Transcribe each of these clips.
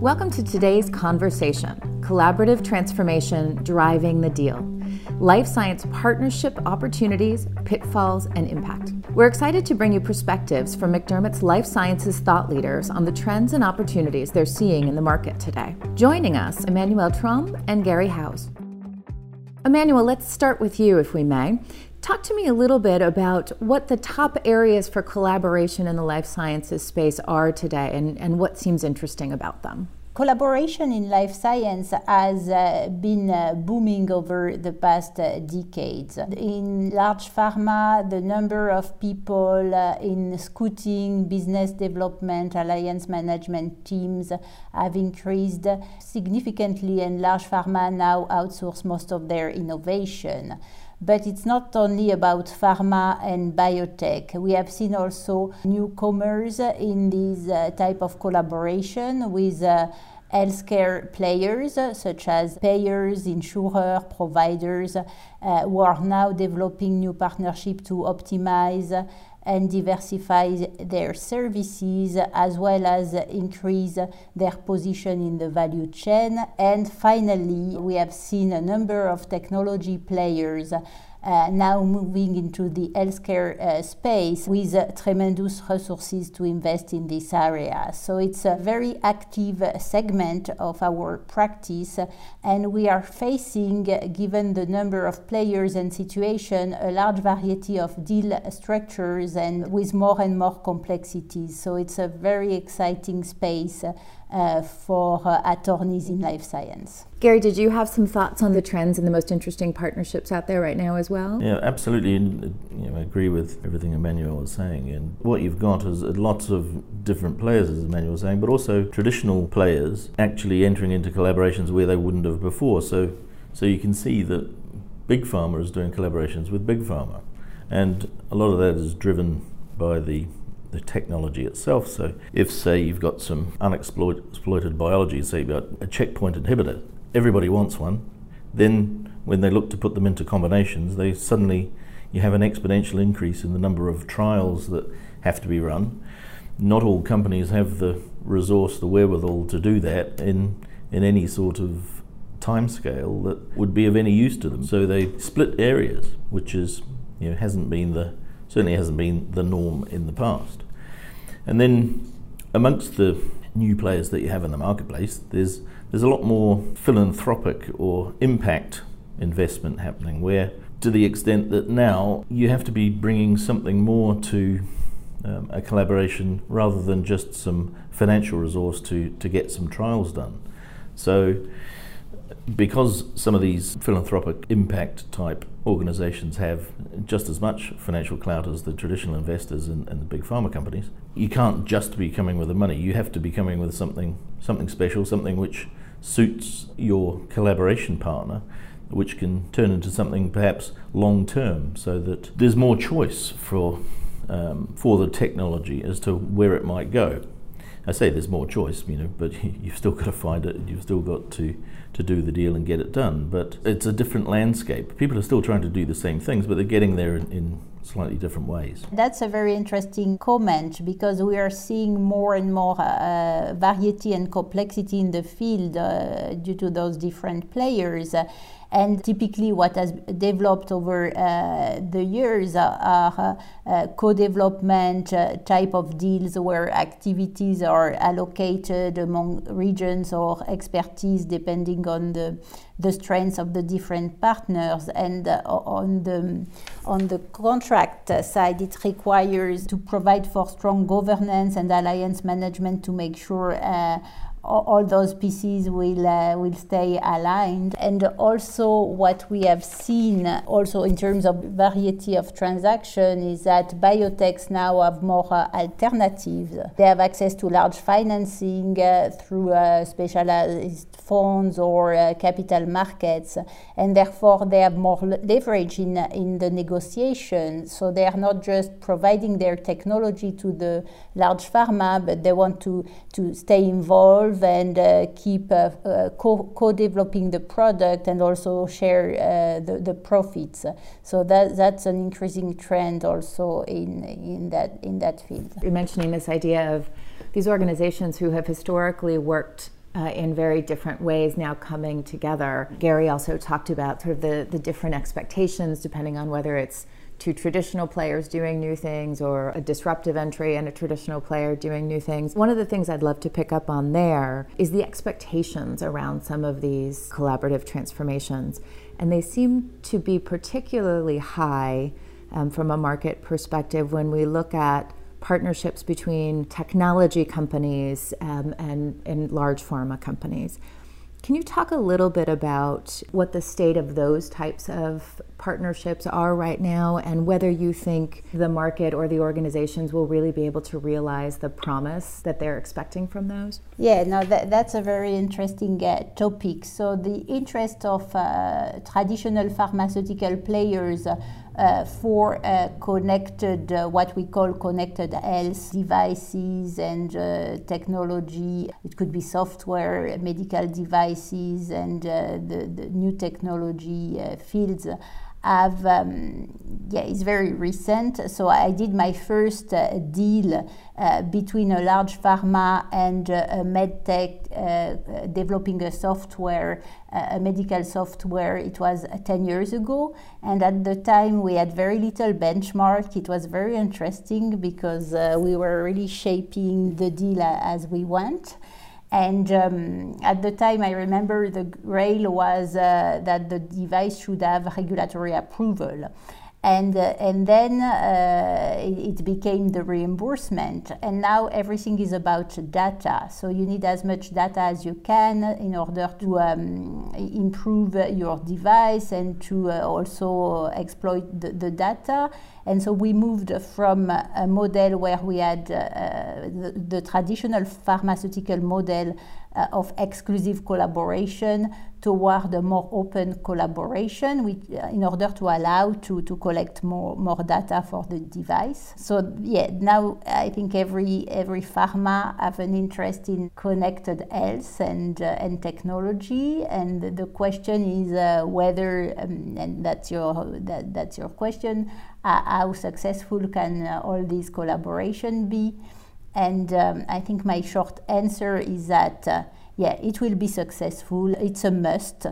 Welcome to today's conversation Collaborative Transformation Driving the Deal Life Science Partnership Opportunities, Pitfalls, and Impact. We're excited to bring you perspectives from McDermott's life sciences thought leaders on the trends and opportunities they're seeing in the market today. Joining us, Emmanuelle Trombe and Gary Howes. Emmanuelle, let's start with you, if we may. Talk to me a little bit about what the top areas for collaboration in the life sciences space are today and, and what seems interesting about them. Collaboration in life science has uh, been uh, booming over the past uh, decades. In large pharma, the number of people in scouting, business development, alliance management teams have increased significantly, and large pharma now outsource most of their innovation. But it's not only about pharma and biotech. We have seen also newcomers in this uh, type of collaboration with uh, healthcare players uh, such as payers, insurers, providers, uh, who are now developing new partnerships to optimize and diversify their services as well as increase their position in the value chain. And finally, we have seen a number of technology players uh, now moving into the healthcare uh, space with uh, tremendous resources to invest in this area. So it's a very active segment of our practice, and we are facing, given the number of players and situation, a large variety of deal structures and with more and more complexities. So it's a very exciting space uh, for uh, attorneys in life science. Gary, did you have some thoughts on the trends and the most interesting partnerships out there right now as well? Yeah, absolutely. And, you know, I agree with everything Emmanuelle was saying. And what you've got is lots of different players, as Emmanuelle was saying, but also traditional players actually entering into collaborations where they wouldn't have before. So, so you can see that big pharma is doing collaborations with big pharma, and a lot of that is driven by the the technology itself. So, if, say, you've got some unexploited biology, say you've got a checkpoint inhibitor, everybody wants one, then when they look to put them into combinations, they suddenly you have an exponential increase in the number of trials that have to be run. Not all companies have the resource, the wherewithal to do that in in any sort of time scale that would be of any use to them. So they split areas, which is you know hasn't been the certainly hasn't been the norm in the past. And then amongst the new players that you have in the marketplace, there's there's a lot more philanthropic or impact investment happening where to the extent that now you have to be bringing something more to um, a collaboration rather than just some financial resource to, to get some trials done. So because some of these philanthropic impact type organizations have just as much financial clout as the traditional investors and, and, the big pharma companies, you can't just be coming with the money. You have to be coming with something something special, something which suits your collaboration partner, which can turn into something perhaps long term, so that there's more choice for um, for the technology as to where it might go. I say there's more choice, you know, but you've still got to find it. You've still got to to do the deal and get it done. But it's a different landscape. People are still trying to do the same things, but they're getting there in, in slightly different ways. That's a very interesting comment because we are seeing more and more uh, variety and complexity in the field uh, due to those different players. And typically, what has developed over uh, the years are uh, co development uh, type of deals where activities are allocated among regions or expertise depending on the, the strengths of the different partners. And uh, on, the, on the contract side, it requires to provide for strong governance and alliance management to make sure uh, all those pieces will uh, will stay aligned. And also what we have seen also in terms of variety of transaction is that biotechs now have more uh, alternatives. They have access to large financing uh, through uh, specialized funds or uh, capital markets and therefore they have more leverage in in the negotiation so they are not just providing their technology to the large pharma but they want to to stay involved and uh, keep uh, uh, co developing the product and also share the, the profits. So that, that's an increasing trend also in, in, that, in that field. You're mentioning this idea of these organizations who have historically worked uh, in very different ways now coming together. Gary also talked about sort of the, the different expectations depending on whether it's two traditional players doing new things or a disruptive entry and a traditional player doing new things. One of the things I'd love to pick up on there is the expectations around some of these collaborative transformations. And they seem to be particularly high um, from a market perspective when we look at partnerships between technology companies um, and, and large pharma companies. Can you talk a little bit about what the state of those types of partnerships are right now and whether you think the market or the organizations will really be able to realize the promise that they're expecting from those? Yeah, no, that, that's a very interesting uh, topic. So, the interest of uh, traditional pharmaceutical players. Uh, for uh, connected, uh, what we call connected health devices and uh, technology. It could be software, medical devices, and the, the, new technology fields have um, yeah it's very recent. So i did my first uh, deal uh, between a large pharma and uh, a medtech uh, developing a software uh, a medical software. It was uh, 10 years ago. And at the time we had very little benchmark. It was very interesting because we were really shaping the deal as we went and um, at the time, I remember the rail was uh, that the device should have regulatory approval. And uh, and then uh, it, it, became the reimbursement. And now everything is about data. So you need as much data as you can in order to um, improve your device and to uh, also exploit the, the, data and so we moved from a model where we had uh, the, the, traditional pharmaceutical model uh, of exclusive collaboration toward a more open collaboration with, uh, in order to allow to, to collect more, more data for the device. So yeah, now I think every every pharma have an interest in connected health and uh, and technology, and the question is uh, whether um, and that's your that, that's your question, uh, how successful can uh, all these collaboration be? And um, I think my short answer is that uh, yeah, it will be successful. It's a must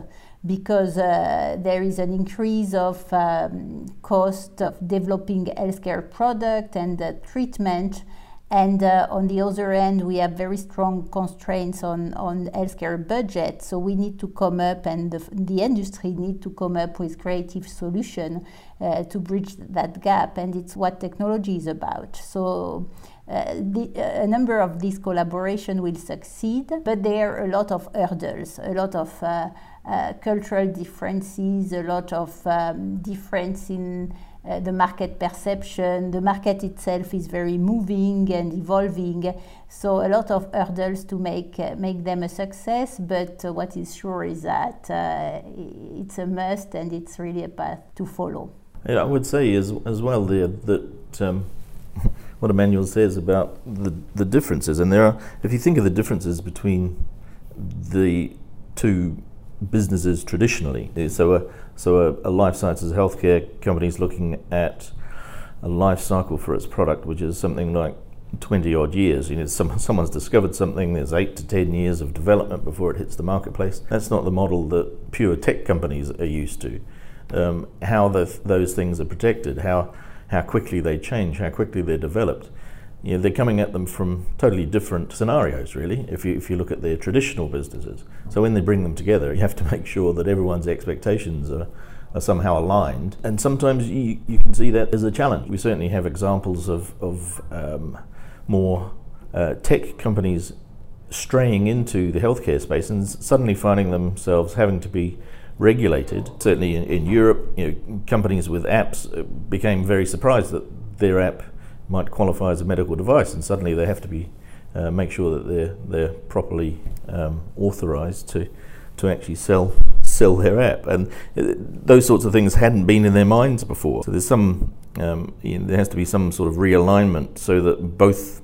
because uh, there is an increase of um, cost of developing healthcare product and uh, treatment. And uh, on the other end, we have very strong constraints on, on healthcare budget. So we need to come up, and the, the industry need to come up with creative solution uh, to bridge that gap. And it's what technology is about. So uh, the, uh, a number of these collaboration will succeed, but there are a lot of hurdles, a lot of uh, uh cultural differences, a lot of um, difference in uh, the market perception. The market itself is very moving and evolving, so a lot of hurdles to make uh, make them a success. But what is sure is that it's a must, and it's really a path to follow. Yeah, I would say as as well that. Um, what Emmanuelle says about the, the differences. And there are, if you think of the differences between the two businesses traditionally, so a, so a, a life sciences healthcare company is looking at a life cycle for its product, which is something like 20 odd years. You know, some, someone's discovered something, there's eight to 10 years of development before it hits the marketplace. That's not the model that pure tech companies are used to. Um, how the, those things are protected, how how quickly they change, how quickly they're developed. You know, they're coming at them from totally different scenarios, really, if you, if you look at their traditional businesses. So when they bring them together, you have to make sure that everyone's expectations are, are somehow aligned. And sometimes you, you can see that as a challenge. We certainly have examples of, of um, more uh, tech companies straying into the healthcare space and suddenly finding themselves having to be regulated. Certainly in, in Europe, you know, companies with apps uh, became very surprised that their app might qualify as a medical device, and suddenly they have to be uh, make sure that they're they're properly um, authorized to to actually sell sell their app, and uh, those sorts of things hadn't been in their minds before. So there's some um, you know, there has to be some sort of realignment so that both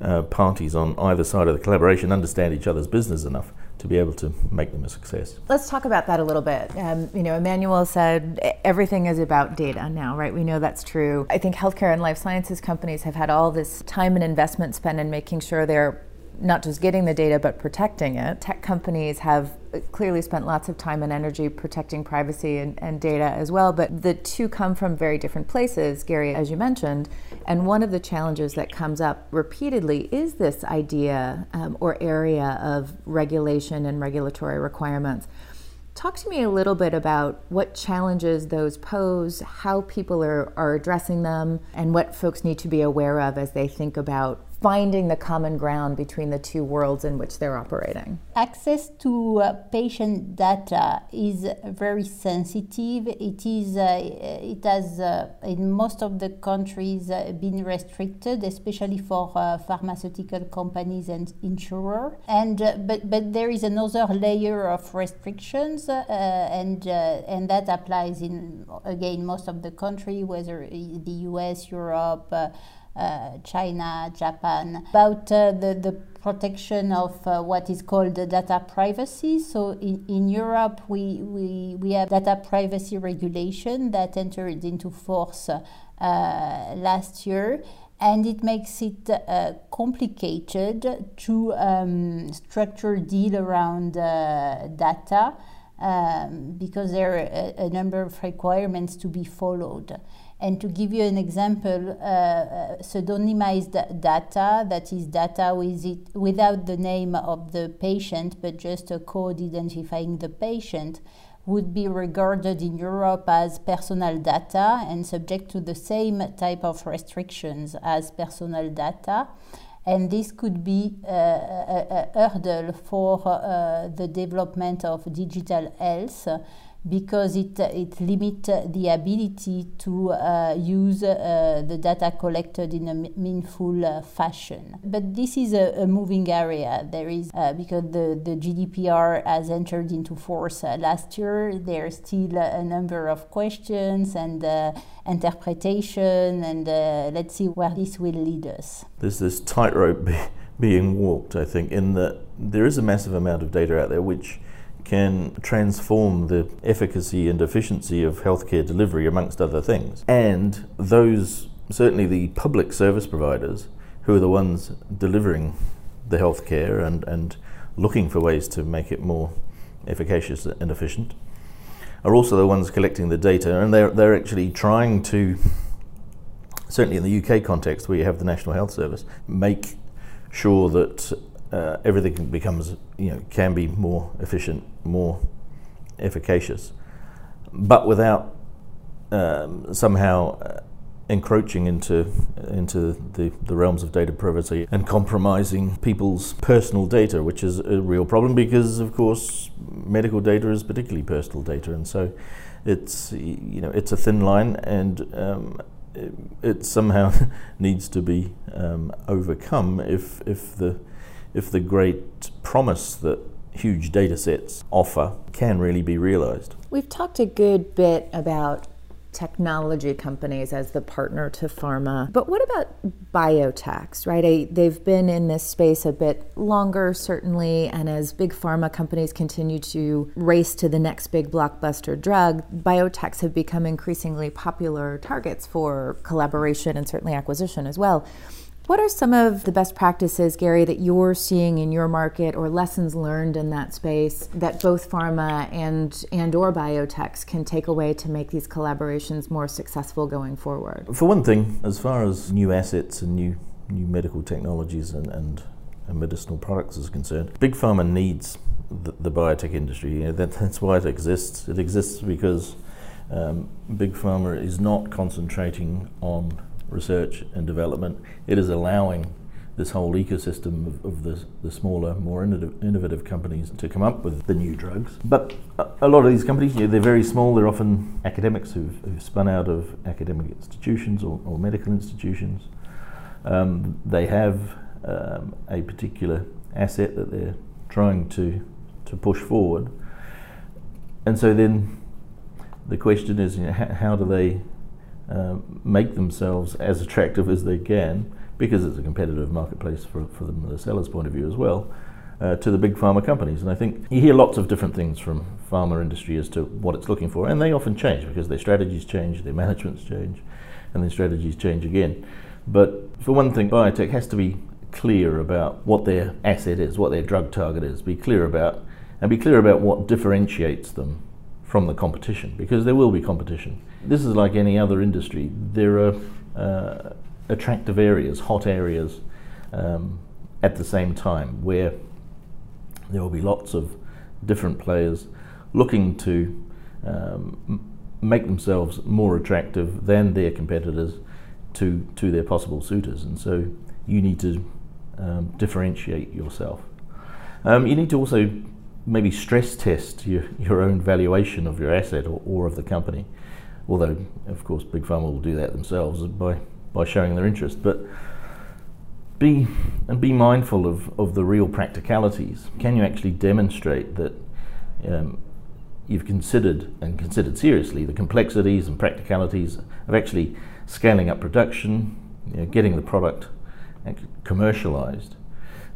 uh, parties on either side of the collaboration understand each other's business enough to be able to make them a success. Let's talk about that a little bit. Um, you know, Emmanuelle said everything is about data now, right? We know that's true. I think healthcare and life sciences companies have had all this time and investment spent in making sure they're not just getting the data but protecting it. Tech companies have clearly spent lots of time and energy protecting privacy and, and, data as well, but the two come from very different places, Gary, as you mentioned. And one of the challenges that comes up repeatedly is this idea um, or area of regulation and regulatory requirements. Talk to me a little bit about what challenges those pose, how people are, are addressing them, and what folks need to be aware of as they think about finding the common ground between the two worlds in which they're operating? Access to uh, patient data is very sensitive. It is. Uh, it has uh, in most of the countries uh, been restricted, especially for uh, pharmaceutical companies and insurer. And uh, but but there is another layer of restrictions, and and that applies in again most of the country, whether the U.S., Europe. Uh, China, Japan, about uh, the, the protection of uh, what is called data privacy. So in, in Europe, we, we, we have data privacy regulation that entered into force last year and it makes it uh, complicated to um, structure deal around uh, data um, because there are a, a, number of requirements to be followed. And to give you an example, uh, uh, pseudonymized data, that is data with it, without the name of the patient, but just a code identifying the patient, would be regarded in Europe as personal data and subject to the same type of restrictions as personal data. And this could be uh, a, a, hurdle for uh, the development of digital health because it, it limits the ability to uh, use uh, the data collected in a meaningful uh, fashion. But this is a, a, moving area. There is, uh, because the, the GDPR has entered into force uh, last year, there are still a number of questions and uh, interpretation, and let's see where this will lead us. There's this tightrope being walked, I think, in that there is a massive amount of data out there which can transform the efficacy and efficiency of healthcare delivery, amongst other things. And those, certainly the public service providers, who are the ones delivering the healthcare and, and looking for ways to make it more efficacious and efficient, are also the ones collecting the data. And they're, they're actually trying to, certainly in the UK context, where you have the National Health Service, make sure that uh, everything becomes, you know, can be more efficient, more efficacious, but without um, somehow uh, encroaching into into the, the realms of data privacy and compromising people's personal data, which is a real problem because, of course, medical data is particularly personal data, and so it's you know it's a thin line and. Um, it, it somehow needs to be um, overcome if if the if the great promise that huge data sets offer can really be realized. We've talked a good bit about technology companies as the partner to pharma. But what about biotechs, right? They've been in this space a bit longer, certainly, and as big pharma companies continue to race to the next big blockbuster drug, biotechs have become increasingly popular targets for collaboration and certainly acquisition as well. What are some of the best practices, Gary, that you're seeing in your market or lessons learned in that space that both pharma and and or biotechs can take away to make these collaborations more successful going forward? For one thing, as far as new assets and new new medical technologies and, and, and medicinal products is concerned, big pharma needs the, the biotech industry. You know, that, that's why it exists. It exists because um, big pharma is not concentrating on research and development. It is allowing this whole ecosystem of, of the, the, smaller, more innovative, companies to come up with the new drugs. But a, lot of these companies, know, they're very small. They're often academics who've, who've spun out of academic institutions or, or medical institutions. Um, they have um, a particular asset that they're trying to, to push forward. And so then the question is, you know, how, how do they uh, make themselves as attractive as they can, because it's a competitive marketplace for, for them the seller's point of view as well, uh, to the big pharma companies. And I think you hear lots of different things from pharma industry as to what it's looking for, and they often change because their strategies change, their managements change, and their strategies change again. But for one thing, biotech has to be clear about what their asset is, what their drug target is, be clear about, and be clear about what differentiates them from the competition, because there will be competition. This is like any other industry. There are uh, attractive areas, hot areas, um, at the same time where there will be lots of different players looking to um, make themselves more attractive than their competitors to, to their possible suitors. And so you need to um, differentiate yourself. Um, you need to also maybe stress test your, your own valuation of your asset or, or of the company. Although, of course, Big Pharma will do that themselves by, by showing their interest. But be and be mindful of, of the real practicalities. Can you actually demonstrate that um, you've considered and considered seriously the complexities and practicalities of actually scaling up production, you know, getting the product commercialized,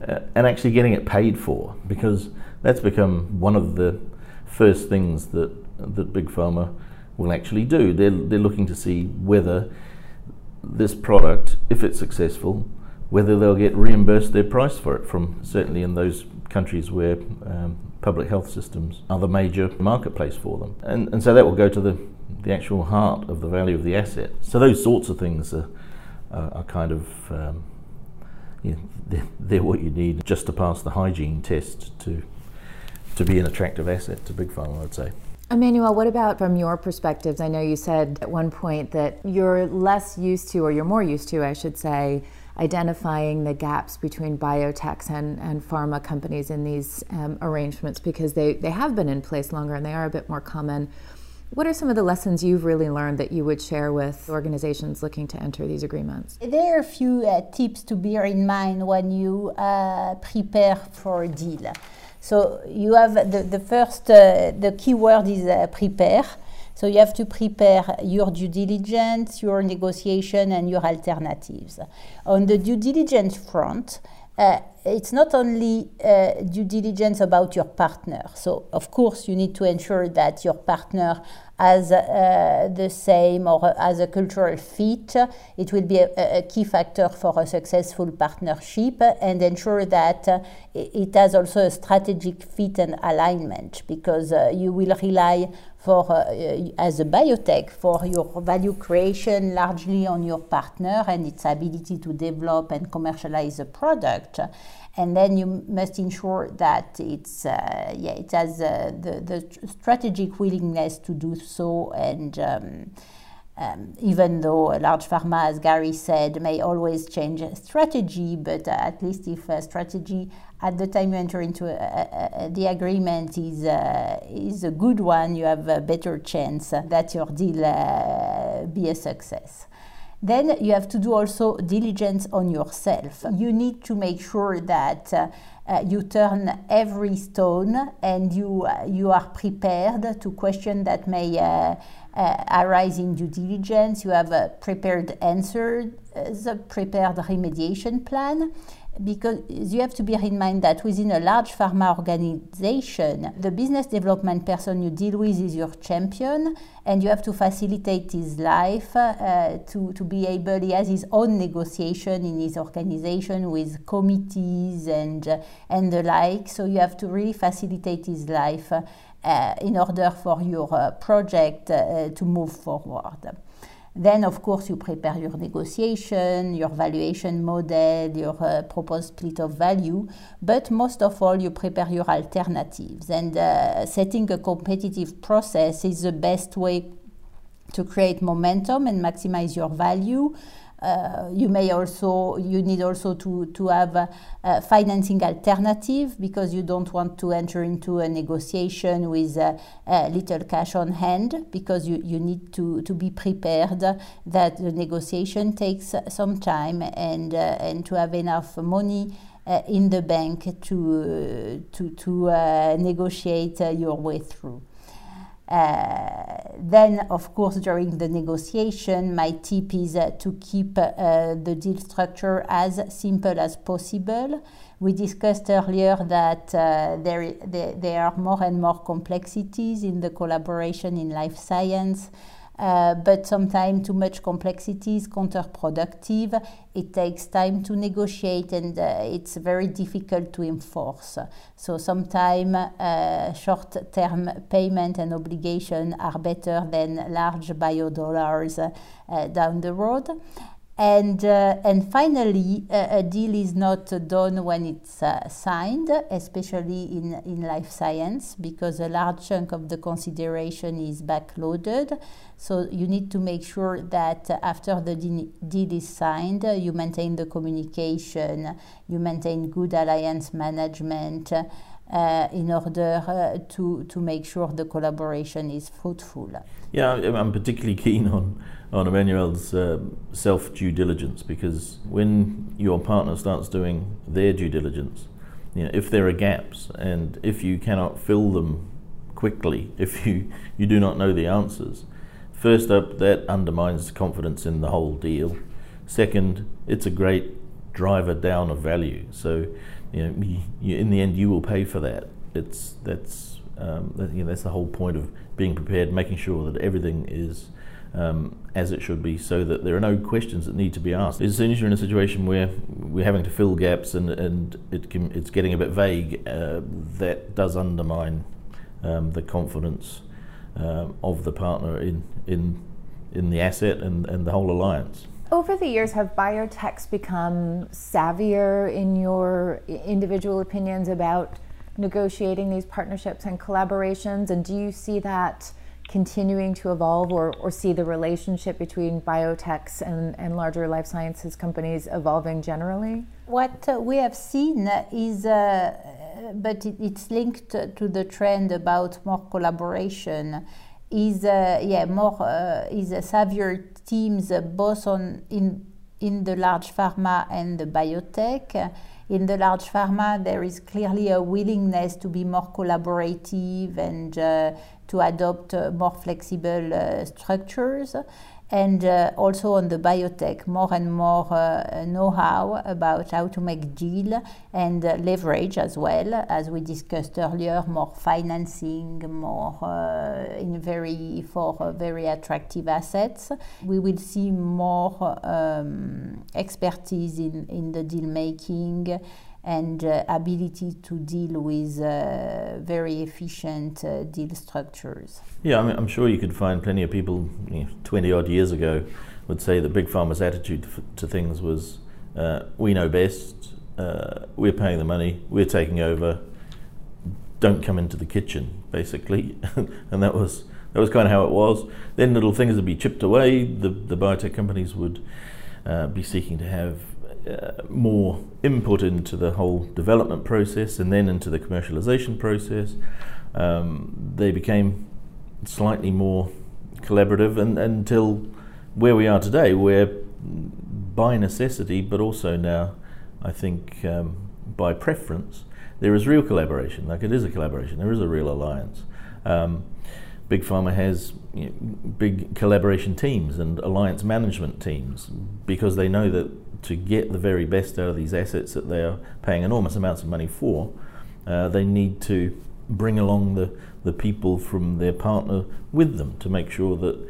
and actually getting it paid for? Because that's become one of the first things that that big pharma will actually do. They're they're looking to see whether this product, if it's successful, whether they'll get reimbursed their price for it from certainly in those countries where um, public health systems are the major marketplace for them. And, and so that will go to the, the actual heart of the value of the asset. So those sorts of things are, are, are kind of, um, you know, they're, what you need just to pass the hygiene test to, to be an attractive asset to Big Pharma, I'd say. Emmanuelle, what about from your perspectives? I know you said at one point that you're less used to, or you're more used to, I should say, identifying the gaps between biotechs and, and pharma companies in these um, arrangements because they, they have been in place longer and they are a bit more common. What are some of the lessons you've really learned that you would share with organizations looking to enter these agreements? There are a few uh, tips to bear in mind when you uh, prepare for a deal. So you have the, the first, uh, the key word is uh, prepare. So you have to prepare your due diligence, your negotiation, and your alternatives. On the due diligence front, uh, it's not only uh, due diligence about your partner. So, of course, you need to ensure that your partner has uh, the same or as a cultural fit. It will be a, a, key factor for a successful partnership and ensure that uh, it has also a strategic fit and alignment because uh, you will rely for uh, as a biotech for your value creation largely on your partner and its ability to develop and commercialize a product and then you must ensure that it's uh, yeah it has uh, the the strategic willingness to do so and um, um, even though a large pharma, as Gary said, may always change strategy, but uh, at least if a strategy at the time you enter into a, a, a, the agreement is uh, is a good one, you have a better chance that your deal uh, be a success. Then you have to do also diligence on yourself. You need to make sure that uh, uh, you turn every stone and you uh, you are prepared to question that may uh, uh, arise in due diligence. You have a prepared answer, a prepared remediation plan because you have to bear in mind that within a large pharma organization, the business development person you deal with is your champion, and you have to facilitate his life uh, to, to be able, he has his own negotiation in his organization with committees and, uh, and the like, so you have to really facilitate his life uh, in order for your uh, project uh, to move forward. Then, of course, you prepare your negotiation, your valuation model, your uh, proposed split of value, but most of all, you prepare your alternatives. And uh, setting a competitive process is the best way to create momentum and maximize your value. Uh, you may also you need also to to have a, a, financing alternative because you don't want to enter into a negotiation with a, a little cash on hand because you, you need to, to be prepared that the negotiation takes some time and uh, and to have enough money uh, in the bank to to to uh, negotiate uh, your way through. Uh, then, of course, during the negotiation, my tip is uh, to keep uh, the deal structure as simple as possible. We discussed earlier that uh, there, there, there, are more and more complexities in the collaboration in life science. Uh, but sometimes too much complexity is counterproductive. It takes time to negotiate and uh, it's very difficult to enforce. So sometimes uh, short-term payment and obligation are better than large bio dollars uh, down the road. And, uh, and finally, a deal is not done when it's uh, signed, especially in, in life science, because a large chunk of the consideration is backloaded. So you need to make sure that after the deal is signed, you maintain the communication, you maintain good alliance management. Uh, in order uh, to, to make sure the collaboration is fruitful. Yeah, I'm particularly keen on on Emmanuelle's uh, self due diligence because when your partner starts doing their due diligence, you know, if there are gaps and if you cannot fill them quickly, if you, you do not know the answers, first up, that undermines confidence in the whole deal. Second, it's a great driver down of value. So, you know, you, you, in the end, you will pay for that. It's that's um, that, you know, that's the whole point of being prepared, making sure that everything is um, as it should be, so that there are no questions that need to be asked. As soon as you're in a situation where we're having to fill gaps and, and it can, it's getting a bit vague, uh, that does undermine um, the confidence uh, of the partner in, in, in the asset and, and the whole alliance. Over the years, have biotechs become savvier in your individual opinions about negotiating these partnerships and collaborations? And do you see that? continuing to evolve or, or see the relationship between biotechs and, and larger life sciences companies evolving generally? What uh, we have seen is, uh, but it, it's linked to the trend about more collaboration, is uh, yeah more uh, is a savvier teams uh, both on in in the large pharma and the biotech. In the large pharma, there is clearly a willingness to be more collaborative and uh, to adopt uh, more flexible uh, structures and uh, also on the biotech more and more uh, know-how about how to make deal and uh, leverage as well as we discussed earlier more financing more uh, in very for uh, very attractive assets. We will see more um, expertise in, in the deal making and uh, ability to deal with uh, very efficient uh, deal structures. Yeah, I mean, I'm sure you could find plenty of people you know, 20 odd years ago would say that Big Pharma's attitude to things was uh, we know best, uh, we're paying the money, we're taking over, don't come into the kitchen, basically. and that was that was kind of how it was. Then little things would be chipped away. The, the biotech companies would uh, be seeking to have uh, more input into the whole development process and then into the commercialization process. Um, they became slightly more collaborative and, until where we are today, where by necessity, but also now, I think um, by preference, there is real collaboration. Like it is a collaboration, there is a real alliance. Um, Big Pharma has you know, big collaboration teams and alliance management teams because they know that to get the very best out of these assets that they are paying enormous amounts of money for, uh, they need to bring along the, the people from their partner with them to make sure that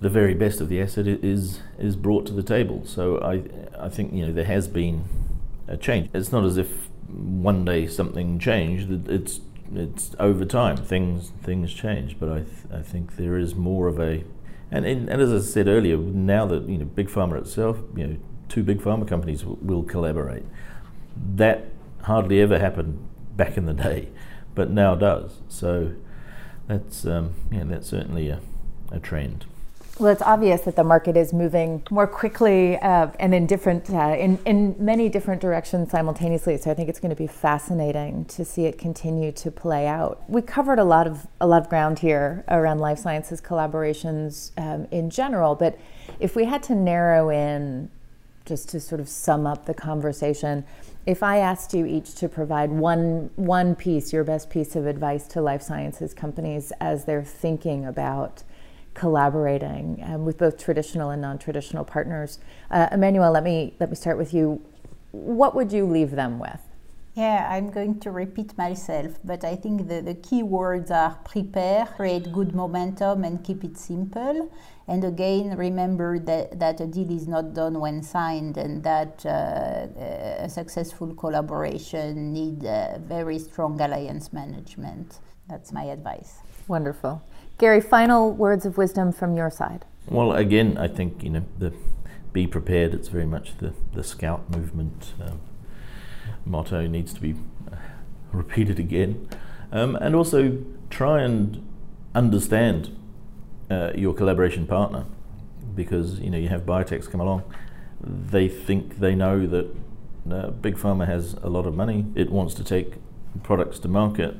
the very best of the asset is is brought to the table. So I I think you know there has been a change. It's not as if one day something changed. It's it's over time things things change. But I th- I think there is more of a and, and, and as I said earlier, now that you know big pharma itself, you know two big pharma companies will collaborate. That hardly ever happened back in the day, but now does. So that's um, yeah, that's certainly a, a trend. Well, it's obvious that the market is moving more quickly uh, and in different, uh, in, in many different directions simultaneously. So I think it's going to be fascinating to see it continue to play out. We covered a lot of a lot of ground here around life sciences collaborations um, in general, but if we had to narrow in just to sort of sum up the conversation, if I asked you each to provide one one piece, your best piece of advice to life sciences companies as they're thinking about collaborating um, with both traditional and non-traditional partners, uh, Emmanuelle, let me let me start with you. What would you leave them with? Yeah, I'm going to repeat myself, but I think the, the key words are prepare, create good momentum, and keep it simple. And again, remember that, that a deal is not done when signed, and that uh, a successful collaboration need very strong alliance management. That's my advice. Wonderful. Gary, final words of wisdom from your side. Well, again, I think you know the be prepared. It's very much the the scout movement um, motto needs to be repeated again, um, and also try and understand uh, your collaboration partner, because you know you have biotechs come along, they think they know that uh, big pharma has a lot of money. It wants to take products to market.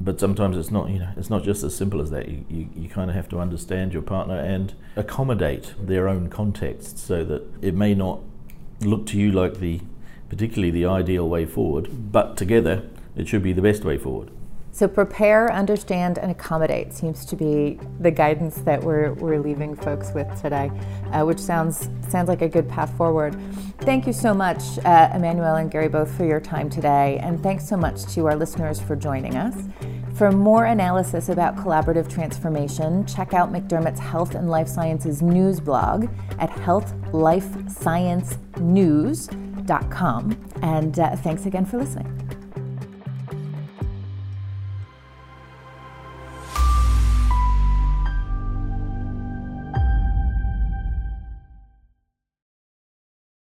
But sometimes it's not you know it's not just as simple as that. You, you, you kind of have to understand your partner and accommodate their own context so that it may not look to you like the particularly the ideal way forward but together it should be the best way forward so prepare, understand, and accommodate seems to be the guidance that we're, we're leaving folks with today, uh, which sounds sounds like a good path forward. Thank you so much, uh, Emmanuelle and Gary, both for your time today, and thanks so much to our listeners for joining us. For more analysis about collaborative transformation, check out McDermott's Health and Life Sciences news blog at And uh, thanks again for listening.